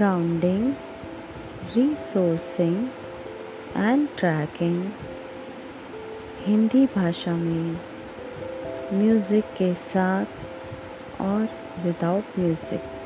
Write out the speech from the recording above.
grounding, resourcing and tracking Hindi भाषा में music के साथ और विदाउट म्यूज़िक